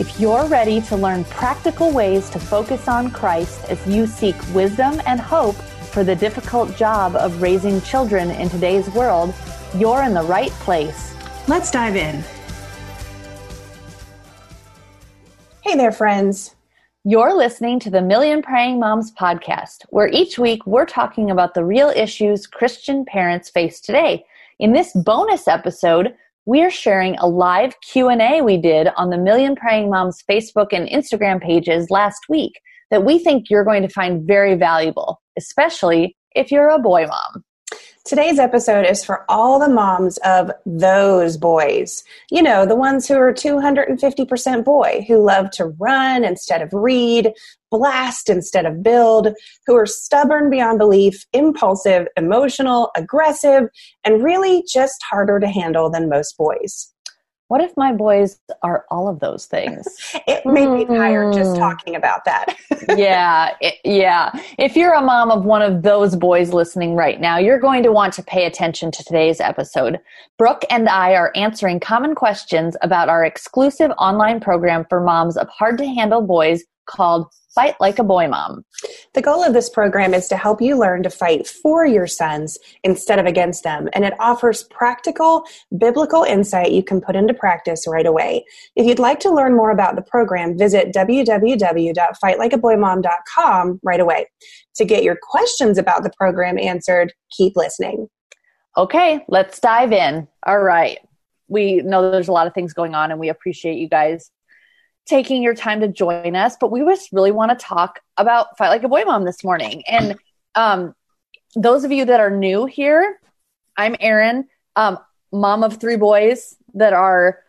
If you're ready to learn practical ways to focus on Christ as you seek wisdom and hope for the difficult job of raising children in today's world, you're in the right place. Let's dive in. Hey there, friends. You're listening to the Million Praying Moms podcast, where each week we're talking about the real issues Christian parents face today. In this bonus episode, we're sharing a live q&a we did on the million praying moms facebook and instagram pages last week that we think you're going to find very valuable especially if you're a boy mom Today's episode is for all the moms of those boys. You know, the ones who are 250% boy, who love to run instead of read, blast instead of build, who are stubborn beyond belief, impulsive, emotional, aggressive, and really just harder to handle than most boys. What if my boys are all of those things? it made me tired just hmm. talking about that. yeah, it, yeah. If you're a mom of one of those boys listening right now, you're going to want to pay attention to today's episode. Brooke and I are answering common questions about our exclusive online program for moms of hard to handle boys called Fight Like a Boy Mom. The goal of this program is to help you learn to fight for your sons instead of against them, and it offers practical biblical insight you can put into practice right away. If you'd like to learn more about the program, visit www.fightlikeaboymom.com right away. To get your questions about the program answered, keep listening. Okay, let's dive in. All right. We know there's a lot of things going on, and we appreciate you guys taking your time to join us, but we just really want to talk about Fight Like a Boy Mom this morning. And um, those of you that are new here, I'm Erin, um, mom of three boys that are,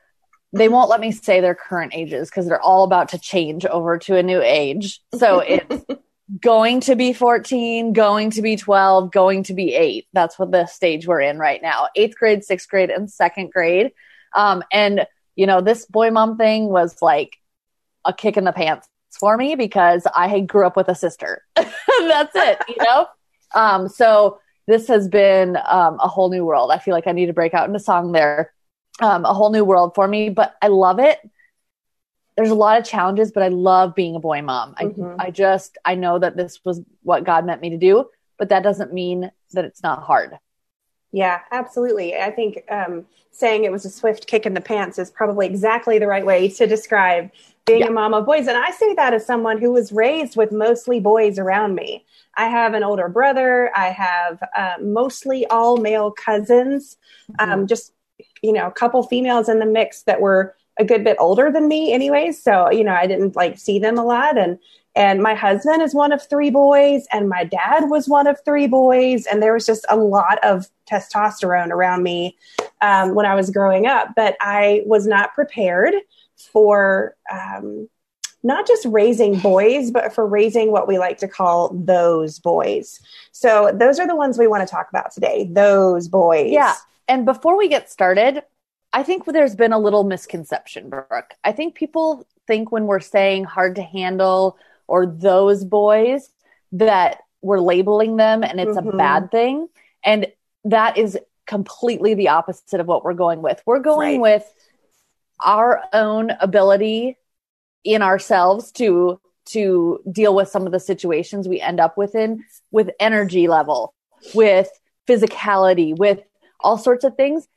they won't let me say their current ages because they're all about to change over to a new age. So it's going to be 14, going to be 12, going to be eight. That's what the stage we're in right now eighth grade, sixth grade, and second grade. Um, and, you know, this boy mom thing was like, a kick in the pants for me because I grew up with a sister. That's it, you know? Um, so this has been um, a whole new world. I feel like I need to break out into song there. Um, a whole new world for me, but I love it. There's a lot of challenges, but I love being a boy mom. I, mm-hmm. I just, I know that this was what God meant me to do, but that doesn't mean that it's not hard. Yeah, absolutely. I think um, saying it was a swift kick in the pants is probably exactly the right way to describe being yeah. a mom of boys. And I say that as someone who was raised with mostly boys around me. I have an older brother. I have uh, mostly all male cousins, mm-hmm. um, just, you know, a couple females in the mix that were a good bit older than me anyways. So, you know, I didn't like see them a lot. And, and my husband is one of three boys and my dad was one of three boys. And there was just a lot of testosterone around me um, when I was growing up, but I was not prepared for um, not just raising boys, but for raising what we like to call those boys. So those are the ones we want to talk about today. Those boys. Yeah. And before we get started, I think there's been a little misconception, Brooke. I think people think when we're saying hard to handle or those boys that we're labeling them and it's mm-hmm. a bad thing. And that is completely the opposite of what we're going with. We're going right. with our own ability in ourselves to to deal with some of the situations we end up within with energy level with physicality with all sorts of things.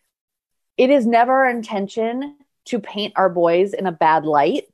It is never our intention to paint our boys in a bad light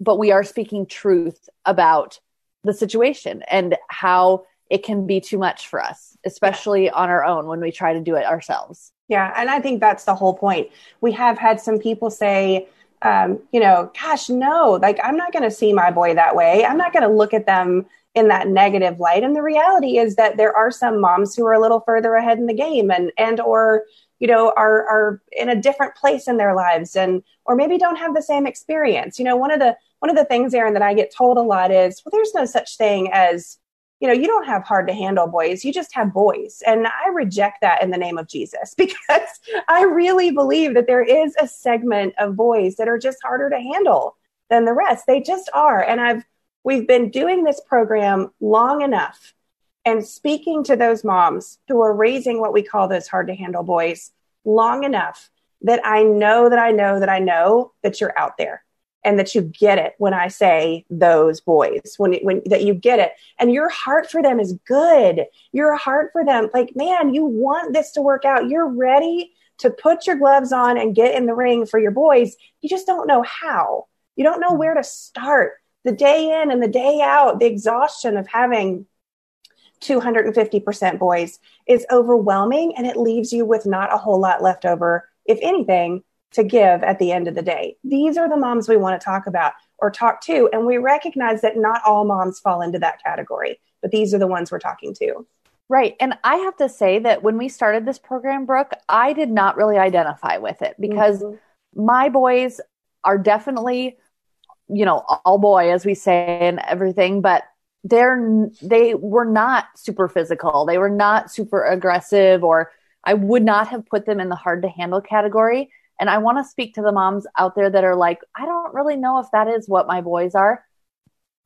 but we are speaking truth about the situation and how it can be too much for us especially on our own when we try to do it ourselves yeah, and I think that's the whole point. We have had some people say, um, you know, gosh, no, like I'm not going to see my boy that way. I'm not going to look at them in that negative light. And the reality is that there are some moms who are a little further ahead in the game and and or you know are are in a different place in their lives and or maybe don't have the same experience. You know, one of the one of the things, Erin, that I get told a lot is, well, there's no such thing as, you know, you don't have hard to handle boys, you just have boys. And I reject that in the name of Jesus because I really believe that there is a segment of boys that are just harder to handle than the rest. They just are. And I've, we've been doing this program long enough and speaking to those moms who are raising what we call those hard to handle boys long enough that I know that I know that I know that you're out there and that you get it when I say those boys, when, when that you get it. And your heart for them is good. Your heart for them, like, man, you want this to work out. You're ready to put your gloves on and get in the ring for your boys. You just don't know how. You don't know where to start. The day in and the day out, the exhaustion of having 250% boys is overwhelming and it leaves you with not a whole lot left over, if anything, to give at the end of the day. These are the moms we want to talk about or talk to. And we recognize that not all moms fall into that category, but these are the ones we're talking to. Right. And I have to say that when we started this program, Brooke, I did not really identify with it because mm-hmm. my boys are definitely, you know, all boy, as we say, and everything, but they're, they were not super physical. They were not super aggressive, or I would not have put them in the hard to handle category. And I want to speak to the moms out there that are like, I don't really know if that is what my boys are.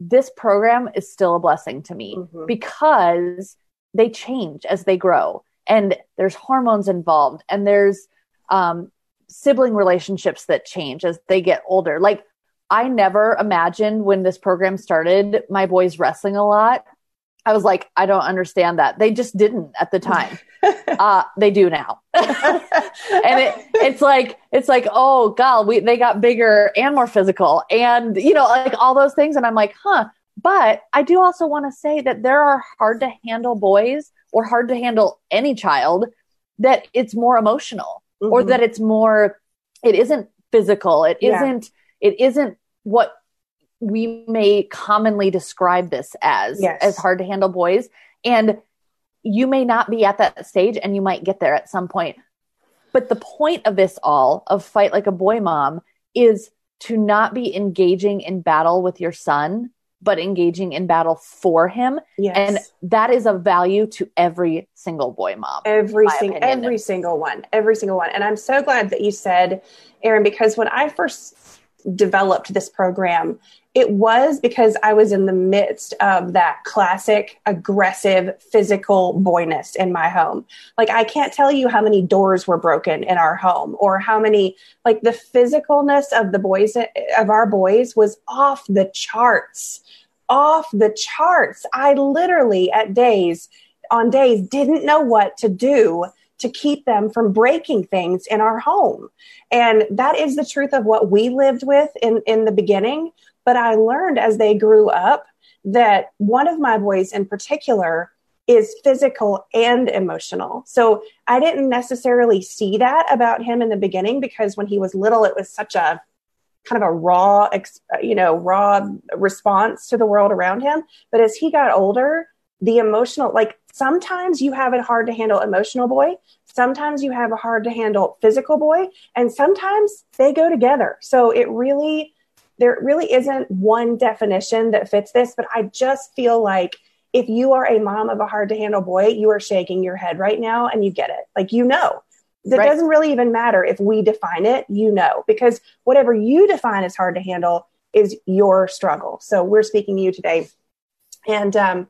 This program is still a blessing to me mm-hmm. because they change as they grow and there's hormones involved and there's um, sibling relationships that change as they get older. Like, I never imagined when this program started my boys wrestling a lot I was like, I don't understand that. They just didn't at the time. uh, they do now. and it, it's like, it's like, oh God, we, they got bigger and more physical and, you know, like all those things. And I'm like, huh. But I do also want to say that there are hard to handle boys or hard to handle any child that it's more emotional mm-hmm. or that it's more, it isn't physical. It yeah. not it isn't what we may commonly describe this as yes. as hard to handle boys. And you may not be at that stage and you might get there at some point. But the point of this all of fight like a boy mom is to not be engaging in battle with your son but engaging in battle for him. Yes. and that is of value to every single boy mom every single every single one every single one. And i'm so glad that you said erin because when i first developed this program it was because I was in the midst of that classic aggressive physical boyness in my home. Like, I can't tell you how many doors were broken in our home or how many, like, the physicalness of the boys, of our boys was off the charts. Off the charts. I literally, at days, on days, didn't know what to do to keep them from breaking things in our home. And that is the truth of what we lived with in, in the beginning. But I learned as they grew up that one of my boys in particular is physical and emotional. So I didn't necessarily see that about him in the beginning because when he was little, it was such a kind of a raw, you know, raw response to the world around him. But as he got older, the emotional, like sometimes you have a hard to handle emotional boy, sometimes you have a hard to handle physical boy, and sometimes they go together. So it really, there really isn't one definition that fits this, but I just feel like if you are a mom of a hard to handle boy, you are shaking your head right now and you get it. Like, you know, it right. doesn't really even matter if we define it, you know, because whatever you define as hard to handle is your struggle. So we're speaking to you today. And, um,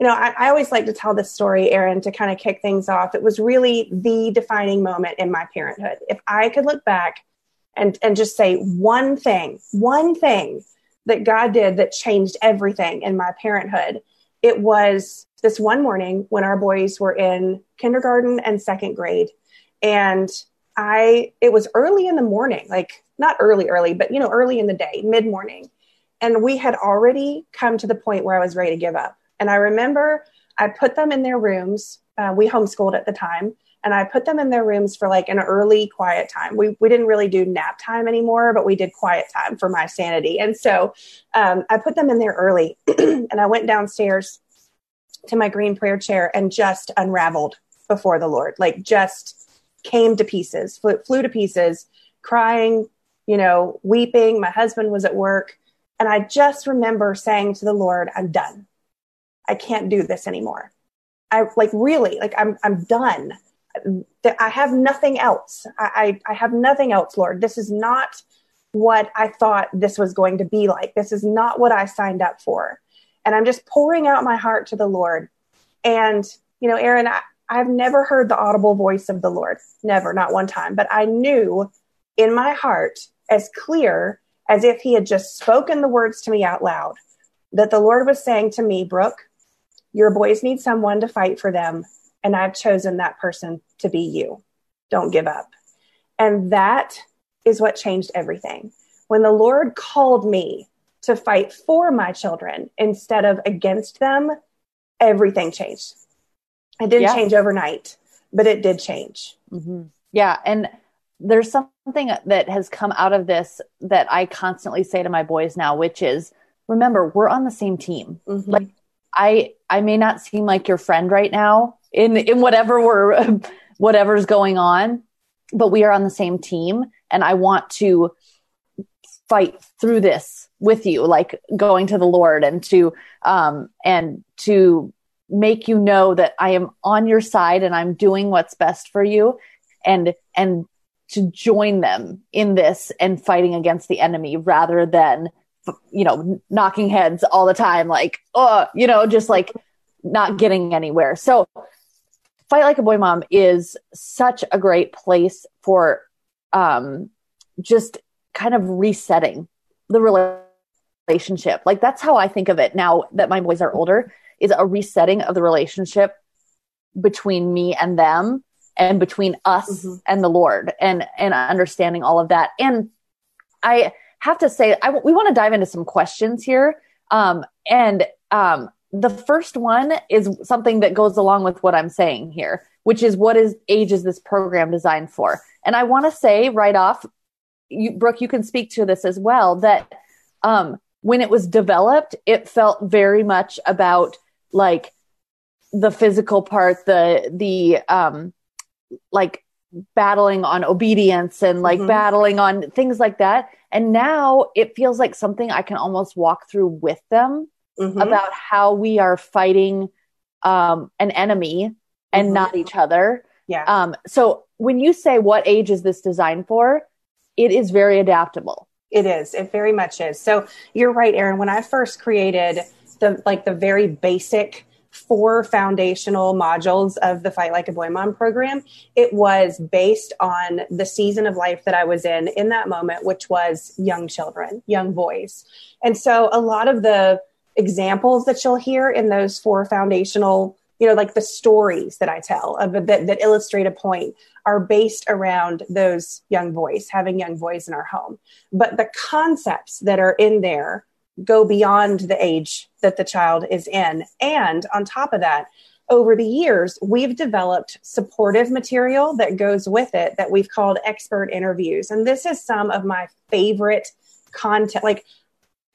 you know, I, I always like to tell this story, Erin, to kind of kick things off. It was really the defining moment in my parenthood. If I could look back and and just say one thing, one thing that God did that changed everything in my parenthood. It was this one morning when our boys were in kindergarten and second grade and I it was early in the morning, like not early early, but you know early in the day, mid-morning. And we had already come to the point where I was ready to give up. And I remember I put them in their rooms. Uh, we homeschooled at the time and I put them in their rooms for like an early quiet time. We we didn't really do nap time anymore, but we did quiet time for my sanity. And so um, I put them in there early, and I went downstairs to my green prayer chair and just unraveled before the Lord, like just came to pieces, flew, flew to pieces, crying, you know, weeping. My husband was at work. And I just remember saying to the Lord, I'm done. I can't do this anymore. I like really, like I'm, I'm done. I have nothing else. I, I, I have nothing else, Lord. This is not what I thought this was going to be like. This is not what I signed up for. And I'm just pouring out my heart to the Lord. And, you know, Erin, I, I've never heard the audible voice of the Lord, never, not one time. But I knew in my heart, as clear as if He had just spoken the words to me out loud, that the Lord was saying to me, Brooke, your boys need someone to fight for them. And I've chosen that person to be you. Don't give up. And that is what changed everything. When the Lord called me to fight for my children instead of against them, everything changed. It didn't yeah. change overnight, but it did change. Mm-hmm. Yeah. And there's something that has come out of this that I constantly say to my boys now, which is remember, we're on the same team. Mm-hmm. Like, I I may not seem like your friend right now in in whatever we're whatever's going on, but we are on the same team. And I want to fight through this with you like going to the lord and to um and to make you know that i am on your side and i'm doing what's best for you and and to join them in this and fighting against the enemy rather than you know knocking heads all the time like oh you know just like not getting anywhere. So fight like a boy mom is such a great place for um just kind of resetting the relationship. Like that's how I think of it now that my boys are older is a resetting of the relationship between me and them and between us mm-hmm. and the Lord and and understanding all of that. And I have to say I we want to dive into some questions here. Um and um the first one is something that goes along with what I'm saying here, which is what is age is this program designed for? And I want to say right off you, Brooke, you can speak to this as well, that um, when it was developed, it felt very much about like the physical part, the, the, um, like battling on obedience and like mm-hmm. battling on things like that. And now it feels like something I can almost walk through with them mm-hmm. about how we are fighting um, an enemy and mm-hmm. not each other. Yeah. Um, so when you say what age is this designed for, it is very adaptable. It is. It very much is. So you're right, Erin. When I first created the like the very basic four foundational modules of the Fight Like a Boy Mom program, it was based on the season of life that I was in in that moment, which was young children, young boys. And so a lot of the examples that you'll hear in those four foundational you know like the stories that i tell uh, of, that, that illustrate a point are based around those young boys having young boys in our home. But the concepts that are in there go beyond the age that the child is in. And on top of that over the years we've developed supportive material that goes with it that we've called expert interviews. And this is some of my favorite content like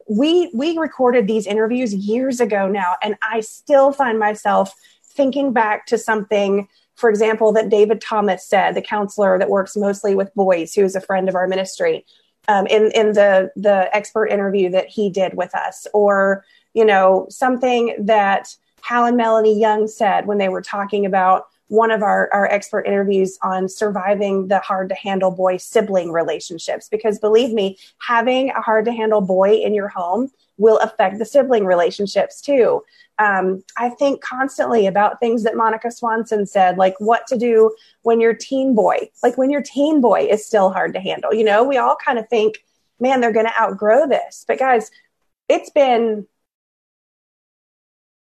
we we recorded these interviews years ago now and i still find myself thinking back to something for example that david thomas said the counselor that works mostly with boys who is a friend of our ministry um, in in the the expert interview that he did with us. Or you know something that hal and melanie young said when they were talking about one of our, our expert interviews on surviving the hard to handle boy sibling relationships. Because believe me, having a hard to handle boy in your home will affect the sibling relationships too. Um, I think constantly about things that Monica Swanson said, like what to do when your teen boy, like when your teen boy is still hard to handle. You know, we all kind of think, man, they're going to outgrow this. But guys, it's been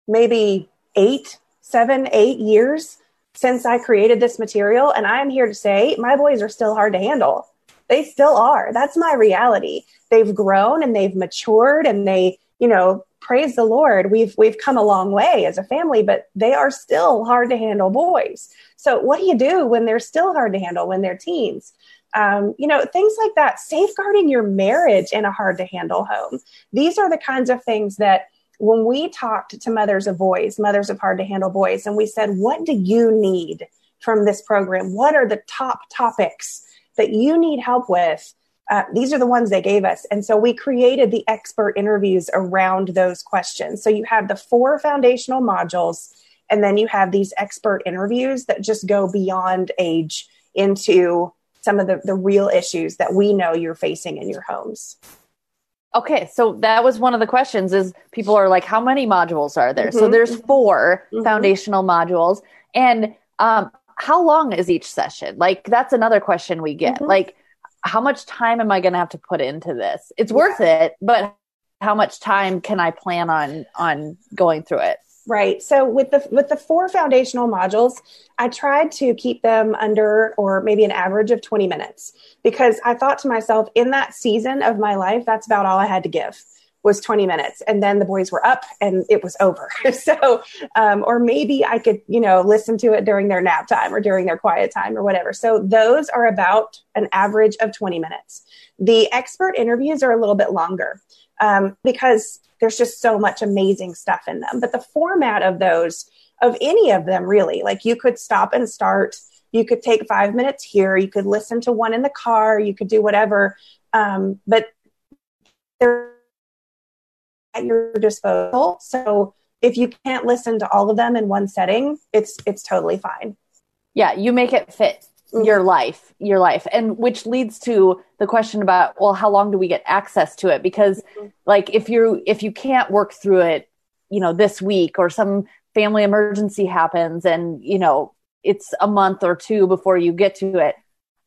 maybe eight, seven, eight years since I created this material. And I'm here to say my boys are still hard to handle. They still are. That's my reality. They've grown and they've matured and they, you know, praise the Lord. We've, we've come a long way as a family, but they are still hard to handle boys. So what do you do when they're still hard to handle when they're teens? Um, you know, things like that, safeguarding your marriage in a hard to handle home. These are the kinds of things that when we talked to mothers of boys, mothers of hard to handle boys, and we said, what do you need from this program? What are the top topics that you need help with? uh, these are the ones they gave us. And so we created the expert interviews around those questions. So you have the four foundational modules, and then you have these expert interviews that just go beyond age into some of the, the real issues that we know you're facing in your homes. Okay, so that was one of the questions is people are like, how many modules are there? Mm-hmm. So there's 4 mm-hmm. foundational modules. And um, how long is each session? Like that's another question we get. Mm-hmm. Like, how much time am I going to have to put into this? It's yeah. worth it, but how much time can I plan on on going through it? Right. So with the with the four foundational modules, I tried to keep them under or maybe an average of 20 minutes because I thought to myself in that season of my life that's about all I had to give was 20 minutes. And then the boys were up and it was over. So um, or maybe i could you know listen to it during their nap time or during their quiet time or whatever. So those are about an average of 20 minutes. The expert interviews are a little bit longer um, because there's just so much amazing stuff in them. But the format of those, of any of them really, like you could stop and start, you could take five minutes here, you could listen to one in the car, you could do whatever. Um, but they're at your disposal. So if you can't listen to all of them in one setting, it's it's totally fine. Yeah, you make it fit. Your life, your life. And which leads to the question about, well, how long do we get access to it? Because mm-hmm. like if you if you can't work through it, you know, this week or some family emergency happens and, you know, it's a month or two before you get to it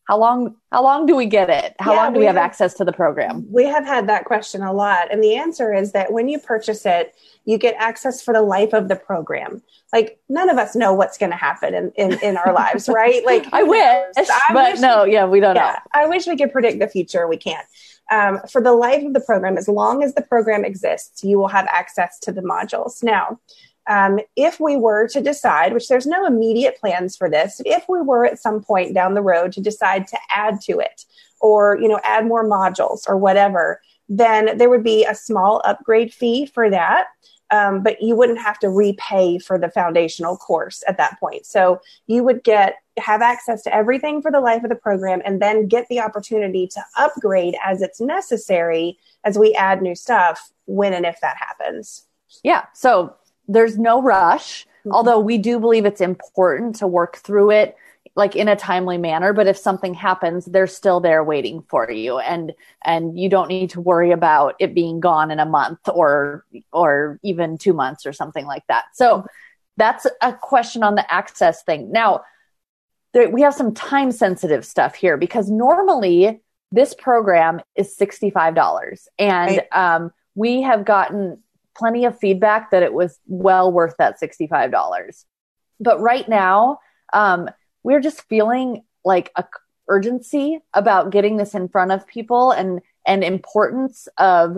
how long how long do we get it? How yeah, long do we, we have, have, access to the program? We have had that question a lot and the answer is that when you purchase it you get access for the life of the program. Like none of us know what's going to happen in, in, in our lives right? Like i wish I but wish no we, yeah we don't yeah, know. I wish we could predict the future. We can't. Um, for the life of the program as long as the program exists you will have access to the modules. Now um, if we were to decide, which there's no immediate plans for this, if we were at some point down the road to decide to add to it or, you know, add more modules or whatever, then there would be a small upgrade fee for that. Um, but you wouldn't have to repay for the foundational course at that point. So you would get have access to everything for the life of the program and then get the opportunity to upgrade as it's necessary as we add new stuff when and if that happens. Yeah. So there's no rush, mm-hmm. although we do believe it's important to work through it like in a timely manner but if something happens they're still there waiting for you and and you don't need to worry about it being gone in a month or or even 2 months or something like that so that's a question on the access thing now there, we have some time sensitive stuff here because normally this program is $65 and right. um, we have gotten plenty of feedback that it was well worth that $65. But right now, um, we're just feeling like a urgency about getting this in front of people and and importance of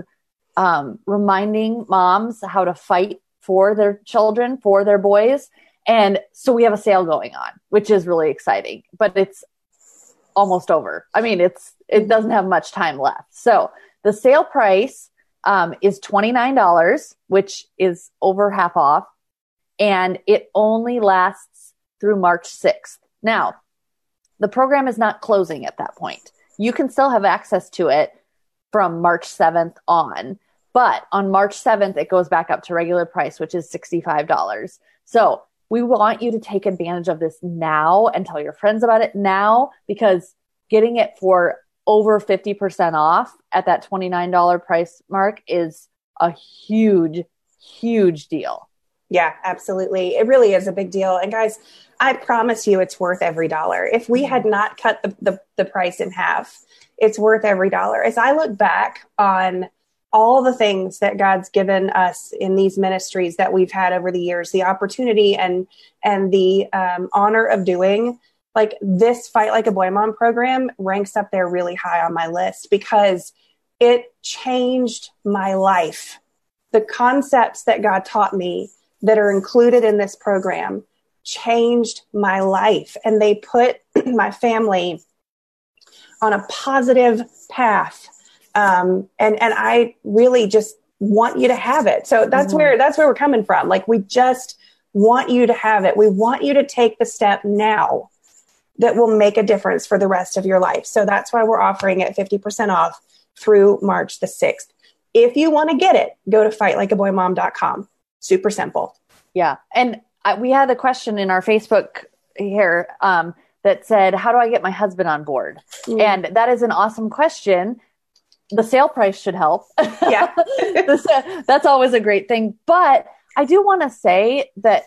um, reminding moms how to fight for their children, for their boys. And so we have a sale going on, which is really exciting, but it's almost over. I mean, it's it doesn't have much time left. So the sale price um, is $29, which is over half off. And it only lasts through March 6th. Now, the program is not closing at that point. You can still have access to it from March 7th on. But on March 7th, it goes back up to regular price, which is $65. So we want you to take advantage of this now and tell your friends about it now because getting it for over 50% off at that $29 price mark is a huge, huge deal. Yeah, absolutely. It really is a big deal. And guys, I promise you it's worth every dollar. If we had not cut the, the, the price in half, it's worth every dollar. As I look back on all the things that God's given us in these ministries that we've had over the years, the opportunity and and the um, honor of doing, like this Fight Like a Boy Mom program ranks up there really high on my list because it changed my life. The concepts that God taught me that are included in this program changed my life and they put my family on a positive path. Um, and, and I really just want you to have it. So that's mm-hmm. where, that's where we're coming from. Like we just want you to have it. We want you to take the step now that will make a difference for the rest of your life. So that's why we're offering it 50% off through March the 6th. If you want to get it, go to fightlikeaboymom.com. Super simple. Yeah. And I, we had a question in our Facebook here um, that said, How do I get my husband on board? Mm. And that is an awesome question. The sale price should help. Yeah. that's always a great thing. But I do want to say that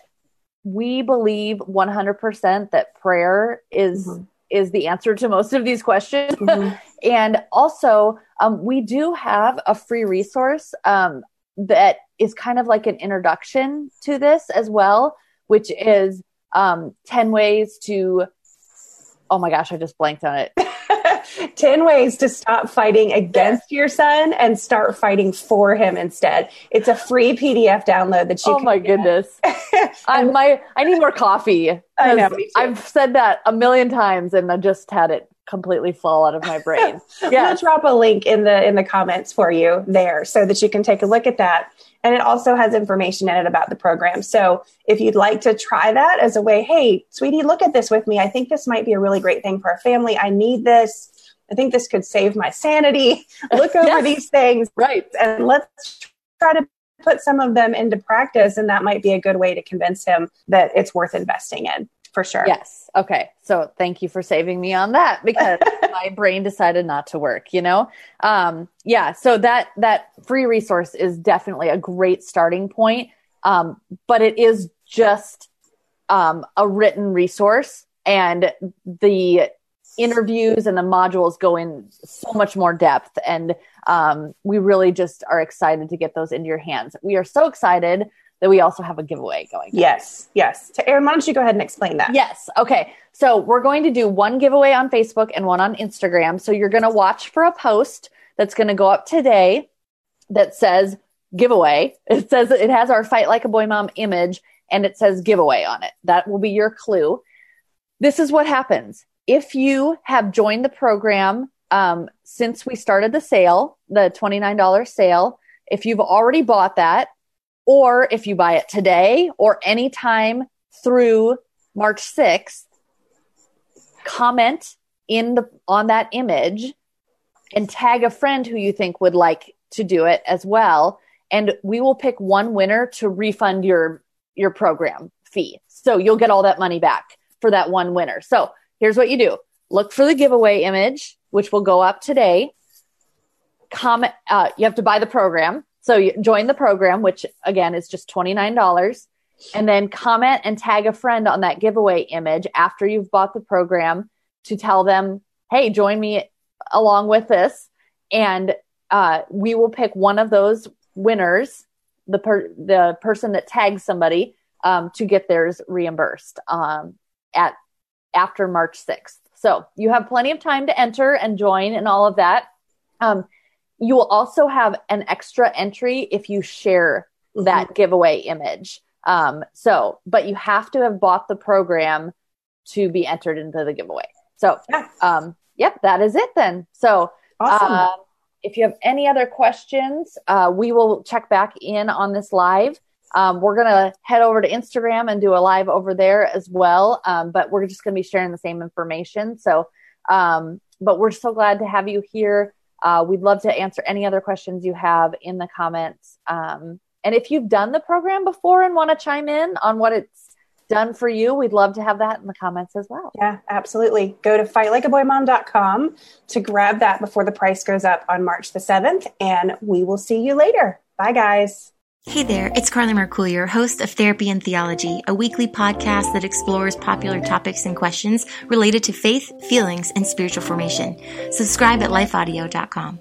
we believe 100% that prayer is mm-hmm. is the answer to most of these questions mm-hmm. and also um, we do have a free resource um, that is kind of like an introduction to this as well which is um, 10 ways to oh my gosh i just blanked on it 10 ways to stop fighting against your son and start fighting for him instead. It's a free PDF download that you oh can Oh my get. goodness. I my I need more coffee. I know. I've said that a million times and I just had it completely fall out of my brain. Yeah. we'll drop a link in the in the comments for you there so that you can take a look at that. And it also has information in it about the program. So if you'd like to try that as a way, hey, sweetie, look at this with me. I think this might be a really great thing for our family. I need this. I think this could save my sanity. Look over yes. these things. Right. And let's try to put some of them into practice. And that might be a good way to convince him that it's worth investing in for sure. Yes. Okay. So thank you for saving me on that because my brain decided not to work, you know? Um, yeah. So that, that free resource is definitely a great starting point. Um, but it is just, um, a written resource and the interviews and the modules go in so much more depth. And um, we really just are excited to get those into your hands. We are so excited that we also have a giveaway going yes yes. To Erin, why don't you go ahead and explain that? Yes. Okay. So we're going to do one giveaway on facebook and one on instagram. So you're going to watch for a post that's going to go up today that says giveaway. It says it has our fight like a boy mom image and it says giveaway on it. That will be your clue. This is what happens if you have joined the program um, since we started the sale, the $29 sale, if you've already bought that, or if you buy it today or anytime through March 6th, comment in the on that image and tag a friend who you think would like to do it as well. And we will pick one winner to refund your your program fee. So you'll get all that money back for that one winner. So here's what you do look for the giveaway image, which will go up today. Comment, uh, you have to buy the program. So you join the program, which again is just $29. And then comment and tag a friend on that giveaway image after you've bought the program to tell them, hey, join me along with this. And uh, we will pick one of those winners, the per- the person that tags somebody, um, to get theirs reimbursed um, at after March 6th. So you have plenty of time to enter and join and all of that. Um, you will also have an extra entry if you share mm-hmm. that giveaway image. Um, so, but you have to have bought the program to be entered into the giveaway. So, yeah. um, yep, that is it then. So, awesome. Uh, if you have any other questions, uh, we will check back in on this live. Um, we're going to head over to Instagram and do a live over there as well. Um, but we're just going to be sharing the same information. So, um, but we're so glad to have you here. Uh, we'd love to answer any other questions you have in the comments. Um, and if you've done the program before and want to chime in on what it's done for you, we'd love to have that in the comments as well. Yeah, absolutely. Go to fightlikeaboymom.com to grab that before the price goes up on March the 7th. And we will see you later. Bye, guys. Hey there, it's Carly Mercourier, host of Therapy and Theology, a weekly podcast that explores popular topics and questions related to faith, feelings, and spiritual formation. Subscribe at lifeaudio.com.